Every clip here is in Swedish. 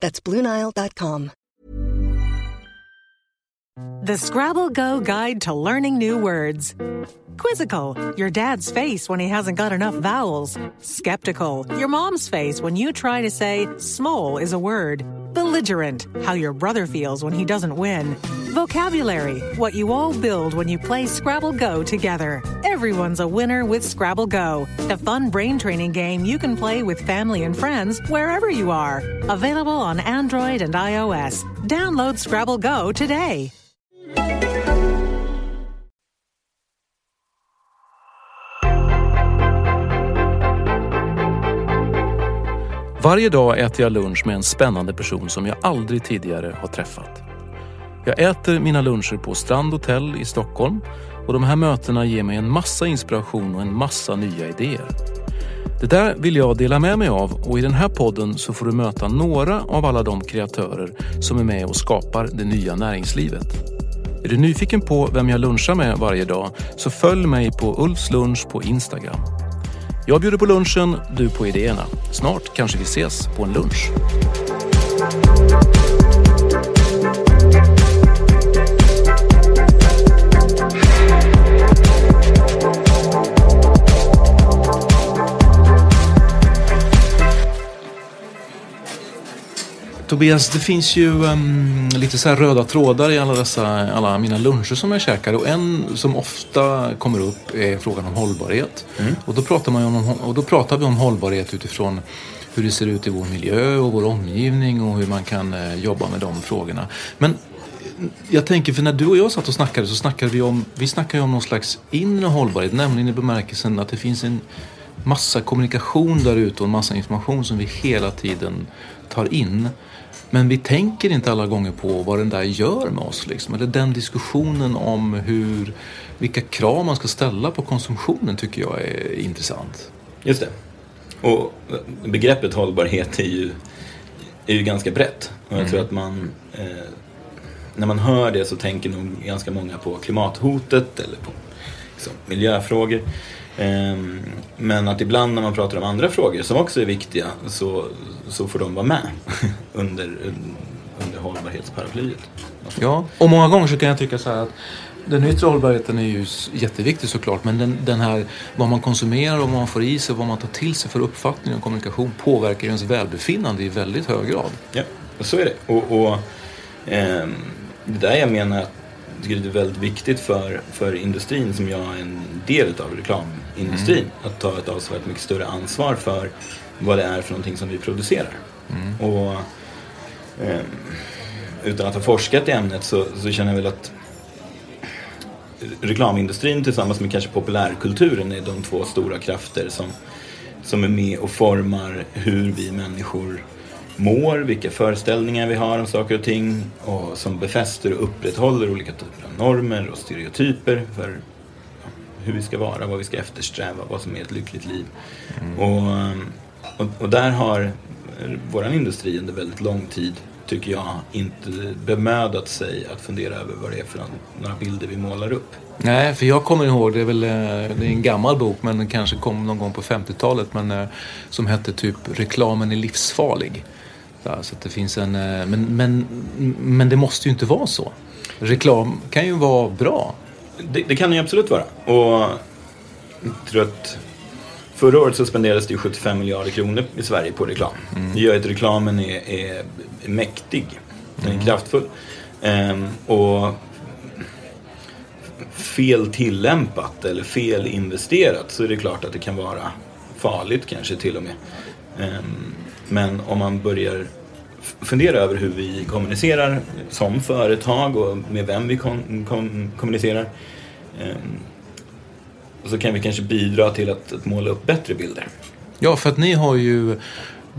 That's BlueNile.com. The Scrabble Go Guide to Learning New Words. Quizzical, your dad's face when he hasn't got enough vowels. Skeptical, your mom's face when you try to say small is a word. Belligerent, how your brother feels when he doesn't win. Vocabulary, what you all build when you play Scrabble Go together. Everyone's a winner with Scrabble Go, the fun brain training game you can play with family and friends wherever you are. Available on Android and iOS. Download Scrabble Go today. Varje dag äter jag lunch med en spännande person som jag aldrig tidigare har träffat. Jag äter mina luncher på Strand Hotel i Stockholm och de här mötena ger mig en massa inspiration och en massa nya idéer. Det där vill jag dela med mig av och i den här podden så får du möta några av alla de kreatörer som är med och skapar det nya näringslivet. Är du nyfiken på vem jag lunchar med varje dag så följ mig på Ulfs lunch på Instagram. Jag bjuder på lunchen, du på idéerna. Snart kanske vi ses på en lunch. Tobias, det finns ju um, lite så röda trådar i alla dessa, alla mina luncher som jag käkar. Och en som ofta kommer upp är frågan om hållbarhet. Och, då pratar man om, och då pratar vi om hållbarhet utifrån hur det ser ut i vår miljö och vår omgivning och hur man kan eh, jobba med de frågorna. Men jag tänker, för när du och jag satt och snackade så snackade vi om, vi snackade om någon slags inre hållbarhet, nämligen i bemärkelsen att det finns en massa kommunikation där ute och en massa information som vi hela tiden tar in. Men vi tänker inte alla gånger på vad den där gör med oss. Liksom. Eller den diskussionen om hur, vilka krav man ska ställa på konsumtionen tycker jag är intressant. Just det. Och begreppet hållbarhet är ju, är ju ganska brett. Och jag tror att man, eh, när man hör det så tänker nog ganska många på klimathotet eller på liksom, miljöfrågor. Ehm, men att ibland när man pratar om andra frågor som också är viktiga så, så får de vara med under, under hållbarhetsparaplyet. Ja, och många gånger så kan jag tycka så här att den yttre hållbarheten är ju jätteviktig såklart men den, den här vad man konsumerar och vad man får i sig vad man tar till sig för uppfattning och kommunikation påverkar ens välbefinnande i väldigt hög grad. Ja, och så är det. Och, och ehm, det där jag menar att tycker det är väldigt viktigt för, för industrin som jag är en del av reklamindustrin. Att ta ett avsevärt mycket större ansvar för vad det är för någonting som vi producerar. Och ehm, utan att ha forskat i ämnet så, så känner jag väl att reklamindustrin tillsammans med kanske populärkulturen är de två stora krafter som, som är med och formar hur vi människor mår, vilka föreställningar vi har om saker och ting och som befäster och upprätthåller olika typer av normer och stereotyper för hur vi ska vara, vad vi ska eftersträva, vad som är ett lyckligt liv. Och, och, och där har vår industri under väldigt lång tid, tycker jag, inte bemödat sig att fundera över vad det är för några bilder vi målar upp. Nej, för jag kommer ihåg, det är väl eh, det är en gammal bok men den kanske kom någon gång på 50-talet men eh, som hette typ Reklamen är livsfarlig. Så så det finns en, eh, men, men, men det måste ju inte vara så. Reklam kan ju vara bra. Det, det kan det ju absolut vara. Och jag tror att förra året så spenderades det ju 75 miljarder kronor i Sverige på reklam. Det gör att reklamen är, är, mäktig. Den är kraftfull. Ehm, och fel tillämpat eller fel investerat så är det klart att det kan vara farligt kanske till och med. Ehm, men om man börjar fundera över hur vi kommunicerar som företag och med vem vi kom, kom, kommunicerar ehm, så kan vi kanske bidra till att, att måla upp bättre bilder. Ja, för att ni har ju...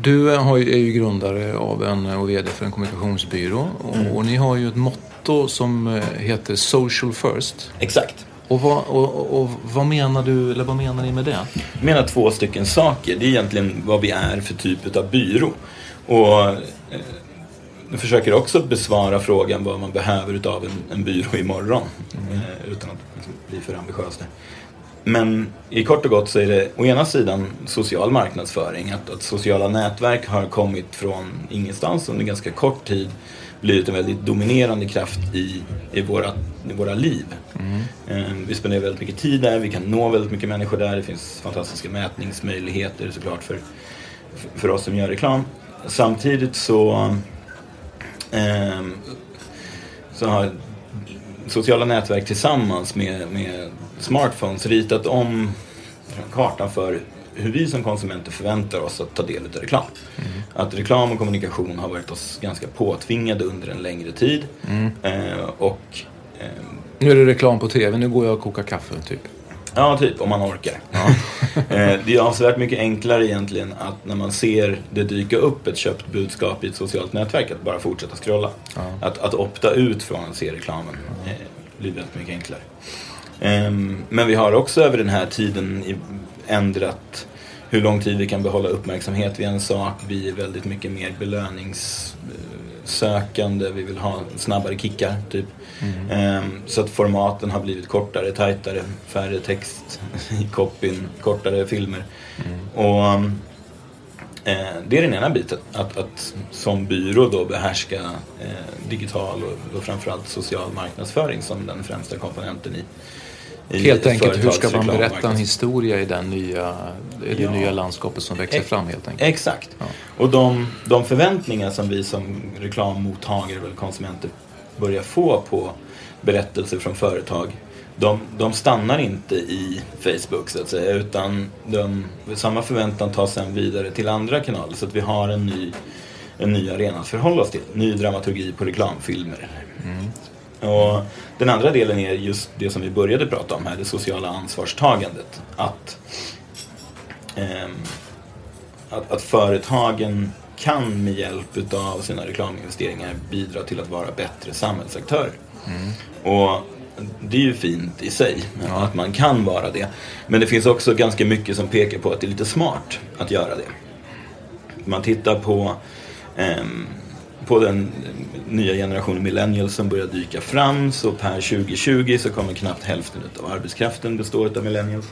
Du är ju grundare av en, och VD för en kommunikationsbyrå. Och, Mm. och ni har ju ett motto som eh, heter Social First. Exakt. Och vad, och, och, vad menar du, eller vad menar ni med det? Jag menar två stycken saker. Det är egentligen vad vi är för typ av byrå. Och eh, jag försöker också besvara frågan vad man behöver utav en, en byrå imorgon. Eh, utan att liksom bli för ambitiös där. Men i kort och gott så är det å ena sidan social marknadsföring. Att, att sociala nätverk har kommit från ingenstans under ganska kort tid blivit en väldigt dominerande kraft i, i, våra, i våra liv. Eh, Vi spenderar väldigt mycket tid där, vi kan nå väldigt mycket människor där. Det finns fantastiska mätningsmöjligheter såklart för, för oss som gör reklam. Samtidigt så, ehm, så har sociala nätverk tillsammans med, med smartphones ritat om kartan för hur vi som konsumenter förväntar oss att ta del av reklam. Att reklam och kommunikation har varit oss ganska påtvingade under en längre tid. Eh, och ehm, Nu är det reklam på TV, nu går jag och kokar kaffe typ. Ja, typ om man orkar. Eh, det är avsevärt mycket enklare egentligen att när man ser det dyka upp ett köpt budskap i ett socialt nätverk att bara fortsätta scrolla. Att, att opta ut från att se reklamen eh, blir väldigt mycket enklare. Ehm, Men vi har också över den här tiden ändrat hur lång tid vi kan behålla uppmärksamhet vid en sak. Vi är väldigt mycket mer belöningssökande. Vi vill ha snabbare kickar, typ. Ehm, Så att formaten har blivit kortare, tajtare, färre text i copyn, kortare filmer. Och eh, det är den ena biten. Att, att som byrå då behärska eh, digital och, och framförallt social marknadsföring som den främsta komponenten i Helt enkelt, hur ska man berätta en historia i den nya, i det Ja. nya landskapet som växer Ex- fram helt enkelt? Exakt. Och de, de förväntningar som vi som reklammottagare eller konsumenter börjar få på berättelser från företag de, de stannar inte i Facebook så att säga utan de, samma förväntan tas sen vidare till andra kanaler så att vi har en ny, en ny arena att förhålla oss till. Ny dramaturgi på reklamfilmer. Och den andra delen är just det som vi började prata om här, det sociala ansvarstagandet. Att ehm, att, att företagen kan med hjälp av sina reklaminvesteringar bidra till att vara bättre samhällsaktörer. Och det är ju fint i sig, att man kan vara det. Men det finns också ganska mycket som pekar på att det är lite smart att göra det. Man tittar på, ehm, på den nya generationen millennials som börjar dyka fram. Så per 2020 så kommer knappt hälften av arbetskraften bestå av millennials.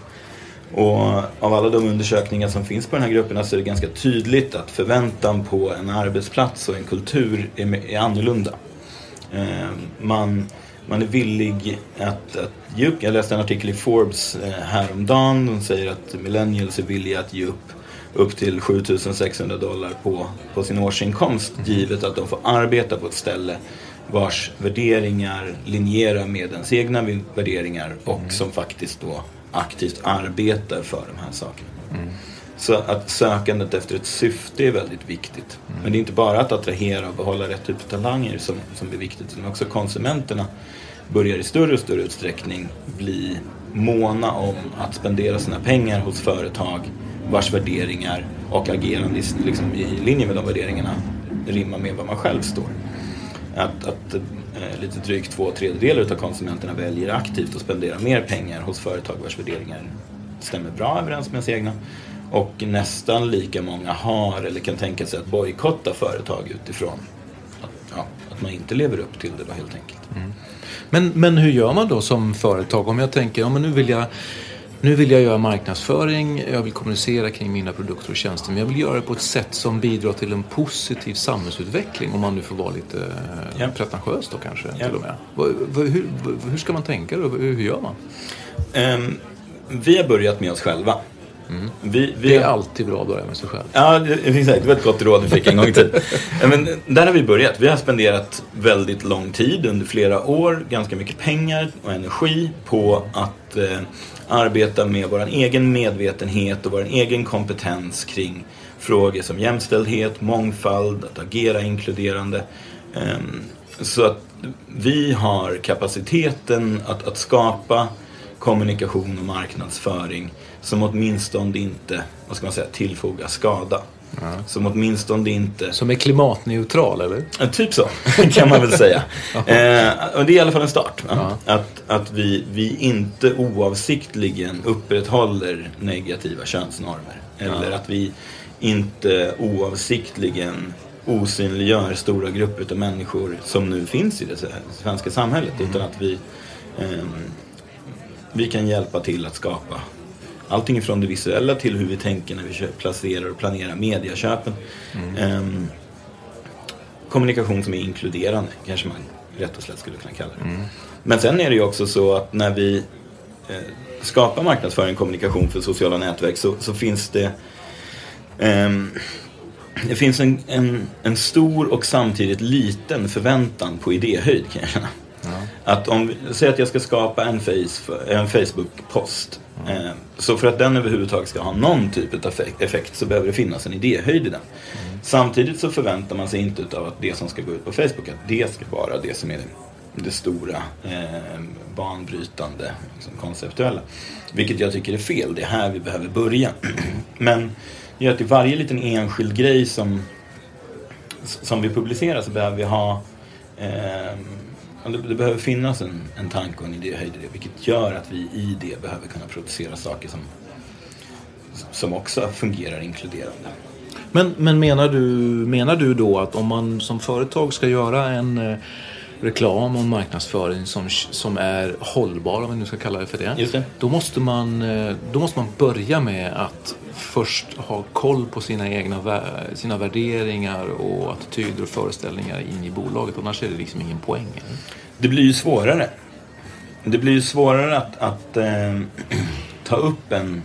Och av alla de undersökningar som finns på den här grupperna så är det ganska tydligt att förväntan på en arbetsplats och en kultur är, är annorlunda. Eh, man, man är villig att, att ge upp. Jag läste en artikel i Forbes eh, häromdagen. De säger att millennials är villiga att ge upp upp till 7600 dollar på, på sin årsinkomst givet att de får arbeta på ett ställe vars värderingar linjerar med ens egna värderingar och som faktiskt då aktivt arbetar för de här sakerna. Så att sökandet efter ett syfte är väldigt viktigt. Men det är inte bara att attrahera och behålla rätt typ av talanger som, som är viktigt utan också konsumenterna börjar i större och större utsträckning bli måna om att spendera sina pengar hos företag vars värderingar och agerande i- liksom, i linje med de värderingarna rimmar med vad man själv står. Att, att eh, lite drygt två tredjedelar av konsumenterna väljer aktivt att spendera mer pengar hos företag vars värderingar stämmer bra överens med ens egna. Och nästan lika många har eller kan tänka sig att bojkotta företag utifrån att, ja, att man inte lever upp till det då helt enkelt. Mm. Men, men hur gör man då som företag? Om jag tänker, ja, men nu, vill jag, nu vill jag göra marknadsföring, jag vill kommunicera kring mina produkter och tjänster, men jag vill göra det på ett sätt som bidrar till en positiv samhällsutveckling, om man nu får vara lite ja. pretentiös då kanske. Ja. Till och med. Hur, hur ska man tänka då? Hur gör man? Ehm, vi har börjat med oss själva. Vi, vi, Det är alltid bra att börja med sig själv. Ja, exakt. Det var ett gott råd vi fick en gång i tiden. Men där har vi börjat. Vi har spenderat väldigt lång tid under flera år, ganska mycket pengar och energi på att eh, arbeta med vår egen medvetenhet och vår egen kompetens kring frågor som jämställdhet, mångfald, att agera inkluderande. Ehm, så att vi har kapaciteten att, att skapa kommunikation och marknadsföring som åtminstone inte, vad ska man säga, tillfogar skada. Som åtminstone inte Som är klimatneutral, eller? Ja, Typ så, kan man väl säga. Eh, det är i alla fall en start. va? Att, att vi, vi inte oavsiktligen upprätthåller negativa könsnormer. Eller att vi inte oavsiktligen osynliggör stora grupper av människor som nu finns i det svenska samhället. Utan att vi, ehm, vi kan hjälpa till att skapa allting från det visuella till hur vi tänker när vi placerar och planerar mediaköpen. Ehm, kommunikation som är inkluderande, kanske man rätt och slätt skulle kunna kalla det. Men sen är det ju också så att när vi eh, skapar marknadsföring och kommunikation för sociala nätverk så, så finns det ehm, det finns en, en, en stor och samtidigt liten förväntan på idéhöjd kan jag känna. Att om, säg att jag ska skapa en, face, en Facebook-post. Eh, så för att den överhuvudtaget ska ha någon typ av effekt- så behöver det finnas en idéhöjd i den. Samtidigt så förväntar man sig inte utav att det som ska gå ut på Facebook, att det ska vara det som är det stora, eh, banbrytande, liksom, konceptuella. Vilket jag tycker är fel, det är här vi behöver börja. Men det gör att i varje liten enskild grej som, som vi publicerar så behöver vi ha eh, det, det behöver finnas en, en tanke och en idéhöjd i det. Vilket gör att vi i det behöver kunna producera saker som, som också fungerar inkluderande. Men, men menar, du, menar du då att om man som företag ska göra en eh, reklam och en marknadsföring som, som är hållbar, om vi nu ska kalla det för det. Det. Då, måste man, eh, då måste man börja med att först ha koll på sina egna sina värderingar och attityder och föreställningar in i bolaget. Annars är det liksom ingen poäng. Det blir ju svårare. Det blir ju svårare att, att eh, ta upp en,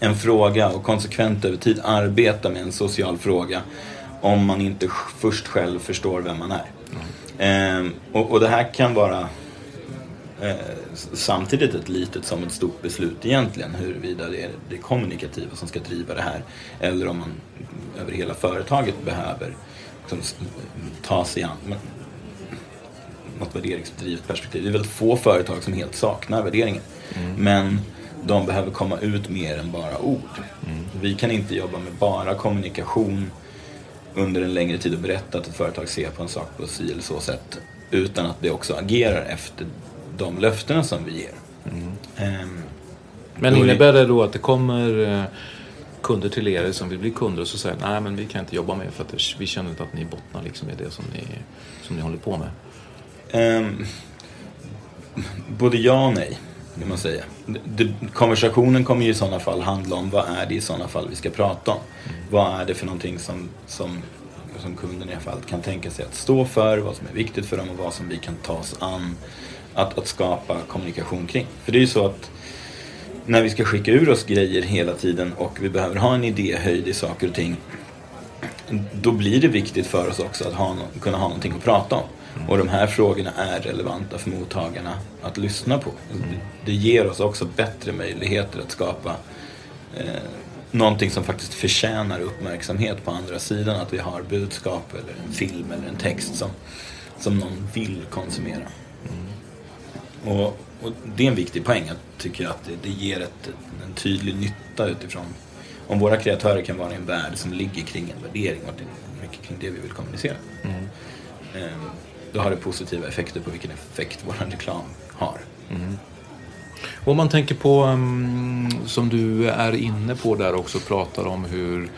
en fråga och konsekvent över tid arbeta med en social fråga om man inte först själv förstår vem man är. Eh, och, och det här kan vara eh, samtidigt ett litet som ett stort beslut egentligen huruvida det är det kommunikativa som ska driva det här eller om man över hela företaget behöver liksom, ta sig an men- något värderingsdrivet perspektiv. Det är väldigt få företag som helt saknar värderingen. Men de behöver komma ut mer än bara ord. Vi kan inte jobba med bara kommunikation under en längre tid och berätta att ett företag ser på en sak på si eller så sätt. Utan att det också agerar efter de löftena som vi ger. Ehm, Men innebär det då att det kommer eh, kunder till er som vill bli kunder och så säger nej men vi kan inte jobba med för att vi känner inte att ni bottnar liksom i det som ni, som ni håller på med. Ehm, både ja och nej, kan man säga. Det, konversationen kommer ju i sådana fall handla om vad är det i sådana fall vi ska prata om. Vad är det för någonting som, som, som kunden i här fallet kan tänka sig att stå för, vad som är viktigt för dem och vad som vi kan ta oss an att, att skapa kommunikation kring. För det är ju så att när vi ska skicka ur oss grejer hela tiden och vi behöver ha en idéhöjd i saker och ting då blir det viktigt för oss också att ha, kunna ha någonting att prata om. Och de här frågorna är relevanta för mottagarna att lyssna på. Det, det ger oss också bättre möjligheter att skapa eh, någonting som faktiskt förtjänar uppmärksamhet på andra sidan. Att vi har budskap eller en film eller en text som, som någon vill konsumera. Och, och det är en viktig poäng, att tycker jag att det, det ger ett, en tydlig nytta utifrån om våra kreatörer kan vara i en värld som ligger kring en värdering och det är mycket kring det vi vill kommunicera. Eh, Då har det positiva effekter på vilken effekt vår reklam har. Om man tänker på, um, som du är inne på där också, pratar om hur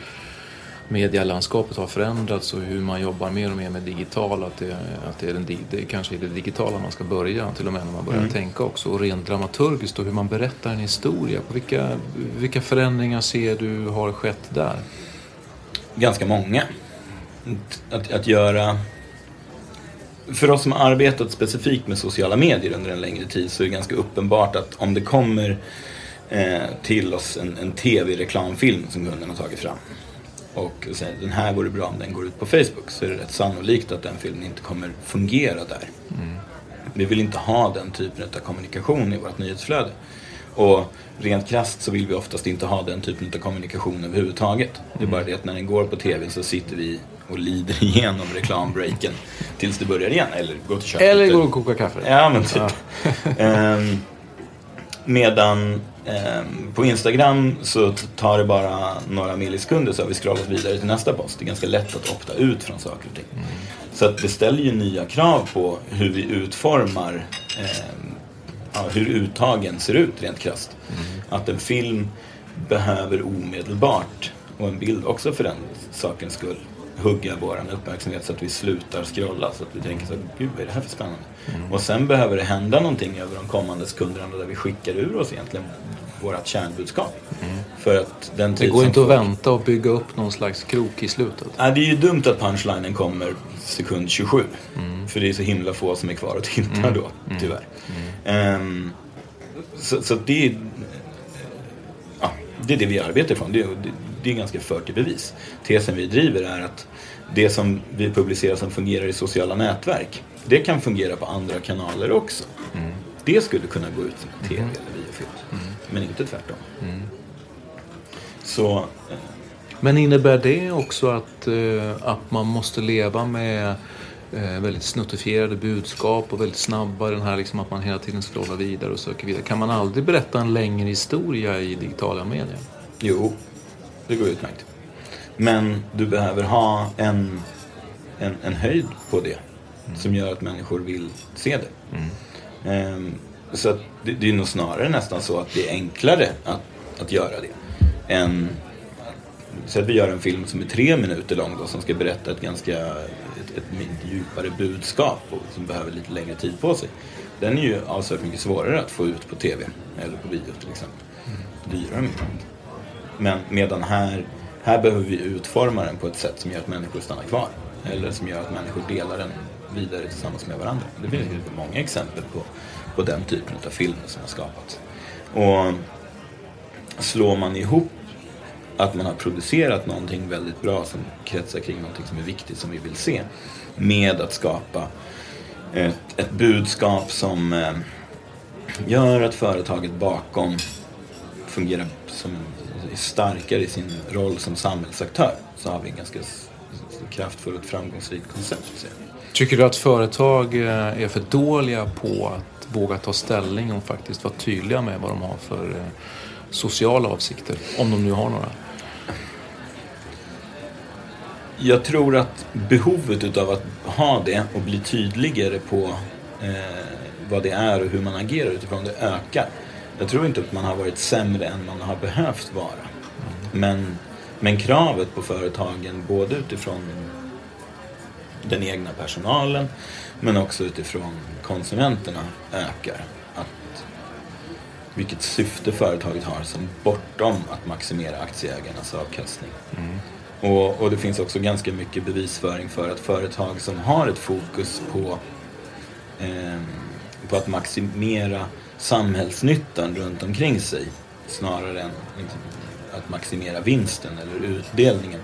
medialandskapet har förändrats och hur man jobbar mer och mer med digital. Att det, att det, är den, det kanske är det digitala man ska börja, till och med när man börjar tänka också. Och rent dramaturgiskt och hur man berättar en historia. På vilka, vilka förändringar ser du har skett där? Ganska många. Att, att göra... För oss som har arbetat specifikt med sociala medier under en längre tid så är det ganska uppenbart att om det kommer eh, till oss en, en tv-reklamfilm som kunden har tagit fram och säger den här vore bra om den går ut på Facebook så är det rätt sannolikt att den filmen inte kommer fungera där. Mm. Vi vill inte ha den typen av kommunikation i vårt nyhetsflöde. Och rent krasst så vill vi oftast inte ha den typen av kommunikation överhuvudtaget. Det är bara det att när den går på TV så sitter vi och lider igenom reklambreaken tills det börjar igen. Eller går till köket. Eller går och kokar kaffe. Ja, men typ. Ja. um, medan på Instagram så tar det bara några millisekunder så har vi scrollat vidare till nästa post. Det är ganska lätt att opta ut från saker och ting. Mm. Så att det ställer ju nya krav på hur vi utformar ja, hur uttagen ser ut rent krasst. Mm. Att en film behöver omedelbart, och en bild också för den sakens skull, hugga vår uppmärksamhet så att vi slutar scrolla. Så att vi tänker så gud vad är det här för spännande? Mm. Och sen behöver det hända någonting över de kommande sekunderna där vi skickar ur oss egentligen vårt kärnbudskap. Mm. För att den det går inte att vänta och bygga upp någon slags krok i slutet. Nej, det är ju dumt att punchlinen kommer sekund 27. Mm. För det är så himla få som är kvar och tittar mm. då, mm. tyvärr. Um, så, så det, är, ja, det är det vi arbetar ifrån. Det, det, det är ganska fört till bevis. Tesen vi driver är att det som vi publicerar som fungerar i sociala nätverk, det kan fungera på andra kanaler också. Mm. Det skulle kunna gå ut som TV mm. eller biofilm. Mm. Men inte tvärtom. Mm. Så... Eh, men innebär det också att, eh, att man måste leva med eh, väldigt snuttifierade budskap och väldigt snabba. Den här liksom att man hela tiden scrollar vidare och söker vidare. Kan man aldrig berätta en längre historia i digitala medier? Jo, det går utmärkt. Men du behöver ha en, en, en höjd på det mm. som gör att människor vill se det. Mm. Um, så att det, det är nog snarare nästan så att det är enklare att, att göra det. Än så att vi gör en film som är tre minuter lång då, som ska berätta ett ganska ett, ett djupare budskap och som behöver lite längre tid på sig. Den är ju avsevärt mycket svårare att få ut på TV eller på video till exempel. Mm. Dyrare mycket. Men medan här, här behöver vi utforma den på ett sätt som gör att människor stannar kvar. Eller som gör att människor delar den vidare tillsammans med varandra. Det finns mm. många exempel på, på den typen av filmer som har skapats. Och slår man ihop att man har producerat någonting väldigt bra som kretsar kring någonting som är viktigt som vi vill se. Med att skapa ett, ett budskap som eh, gör att företaget bakom fungerar som en starkare i sin roll som samhällsaktör. Så har vi en ganska kraftfull och framgångsrikt koncept. Tycker du att företag eh, är för dåliga på att våga ta ställning och faktiskt vara tydliga med vad de har för eh, sociala avsikter? Om de nu har några. Jag tror att behovet utav att ha det och bli tydligare på eh, vad det är och hur man agerar utifrån det ökar. Jag tror inte att man har varit sämre än man har behövt vara. Men, men kravet på företagen, både utifrån den egna personalen men också utifrån konsumenterna ökar. Att vilket syfte företaget har som bortom att maximera aktieägarnas avkastning. Mm. Och, och, det finns också ganska mycket bevisföring för att företag som har ett fokus på, eh, på att maximera samhällsnyttan runt omkring sig snarare än liksom, att maximera vinsten eller utdelningen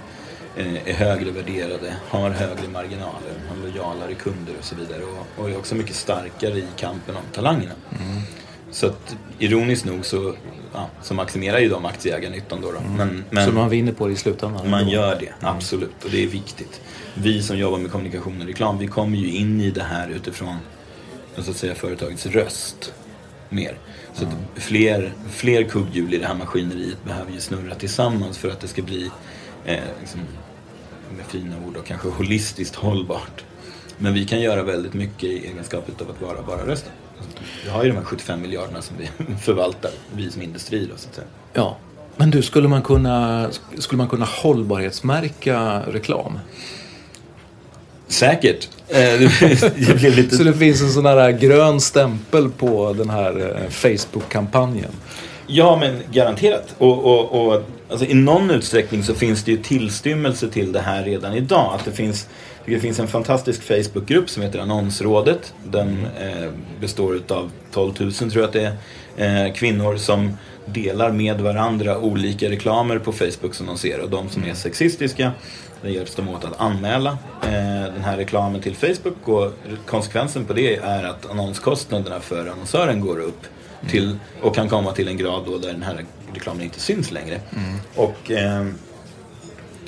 eh, är högre värderade, har högre marginaler, har lojalare kunder och så vidare och, och är också mycket starkare i kampen om talangerna. Mm. Så att ironiskt nog så, ja, så maximerar ju de aktieägarnyttan då. då. Mm. Men, men, så man vinner på det i slutändan? Man gör det, mm. absolut. Och det är viktigt. Vi som jobbar med kommunikation och reklam, vi kommer ju in i det här utifrån så att säga, företagets röst mer. Så att fler, fler kugghjul i det här maskineriet behöver ju snurra tillsammans för att det ska bli, eh, liksom, med fina ord, och kanske holistiskt hållbart. Men vi kan göra väldigt mycket i egenskap av att vara bara rösten. Vi har ju de här 75 miljarderna som vi förvaltar, vi som industri då, så att säga. Ja, men du, skulle man kunna, skulle man kunna hållbarhetsmärka reklam? Säkert. Eh, det lite... Så det finns en sån här grön stämpel på den här eh, Facebook-kampanjen? Ja, men garanterat. Och, och, och alltså, I någon utsträckning så finns det ju tillstymmelse till det här redan idag. Att det finns Det finns en fantastisk Facebookgrupp som heter Annonsrådet. Den eh, består av 12 000 tror jag att det är, eh, kvinnor som delar med varandra olika reklamer på Facebook som de ser. Och de som är sexistiska, där hjälps de åt att anmäla eh, den här reklamen till Facebook. Och konsekvensen på det är att annonskostnaderna för annonsören går upp. Till, och kan komma till en grad då där den här reklamen inte syns längre. Mm. Och eh,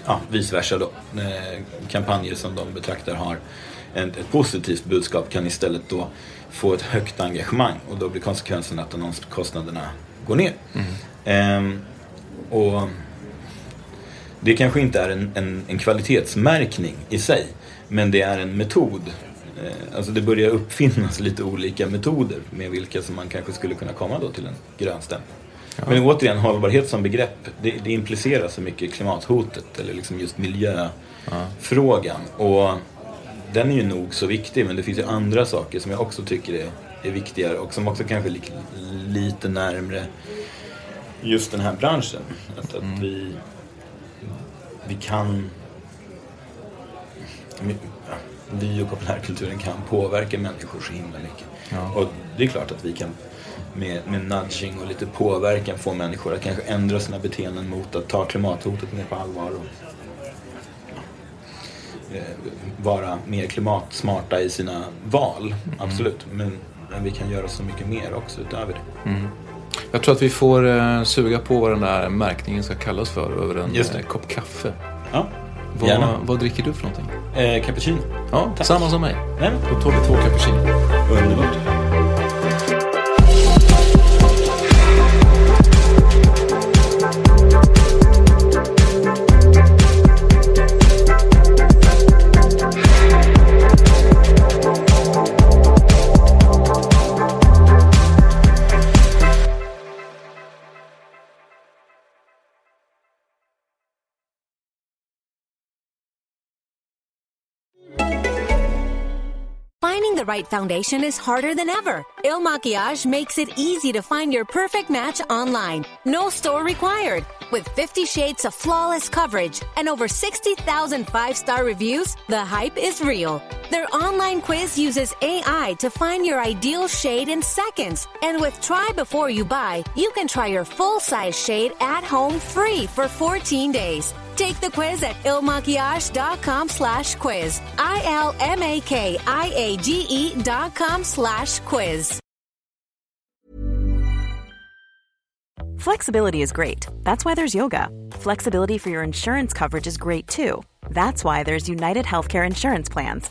ja, vice versa då. Eh, kampanjer som de betraktar har ett, ett positivt budskap kan istället då få ett högt engagemang och då blir konsekvensen att annonskostnaderna går ner. Ehm, och det kanske inte är en, en, en kvalitetsmärkning i sig, men det är en metod. Eh, alltså det börjar uppfinnas lite olika metoder med vilka som man kanske skulle kunna komma då till en grön stämpel. Men återigen, hållbarhet som begrepp, det, det implicerar så mycket klimathotet eller liksom just miljöfrågan. Och den är ju nog så viktig, men det finns ju andra saker som jag också tycker är, är viktigare och som också kanske ligger lite närmre just den här branschen. Att, att vi, vi kan... vi- ja, Vi och populärkulturen kan påverka människor så himla mycket. Och det är klart att vi kan med, med nudging och lite påverkan få människor att kanske ändra sina beteenden mot att ta klimathotet mer på allvar och eh, vara mer klimatsmarta i sina val. Absolut. Men, men vi kan göra så mycket mer också utöver det. Jag tror att vi får eh, suga på vad den där märkningen ska kallas för över en Just det. eh, kopp kaffe. Ja, Vad, gärna. vad dricker du för någonting? Eh, cappuccino. Ja, Tack. samma som mig. Nej, Då tar vi två cappuccino. underbart. Right foundation is harder than ever. Il Makiage makes it easy to find your perfect match online. No store required. With 50 shades of flawless coverage and over 60,000 five star reviews, the hype is real. Their online quiz uses AI to find your ideal shade in seconds. And with Try Before You Buy, you can try your full size shade at home free for 14 days. Take the quiz at ilmakiage.com slash quiz. I-L-M-A-K-I-A-G-E dot com slash quiz. Flexibility is great. That's why there's yoga. Flexibility for your insurance coverage is great too. That's why there's United Healthcare Insurance Plans.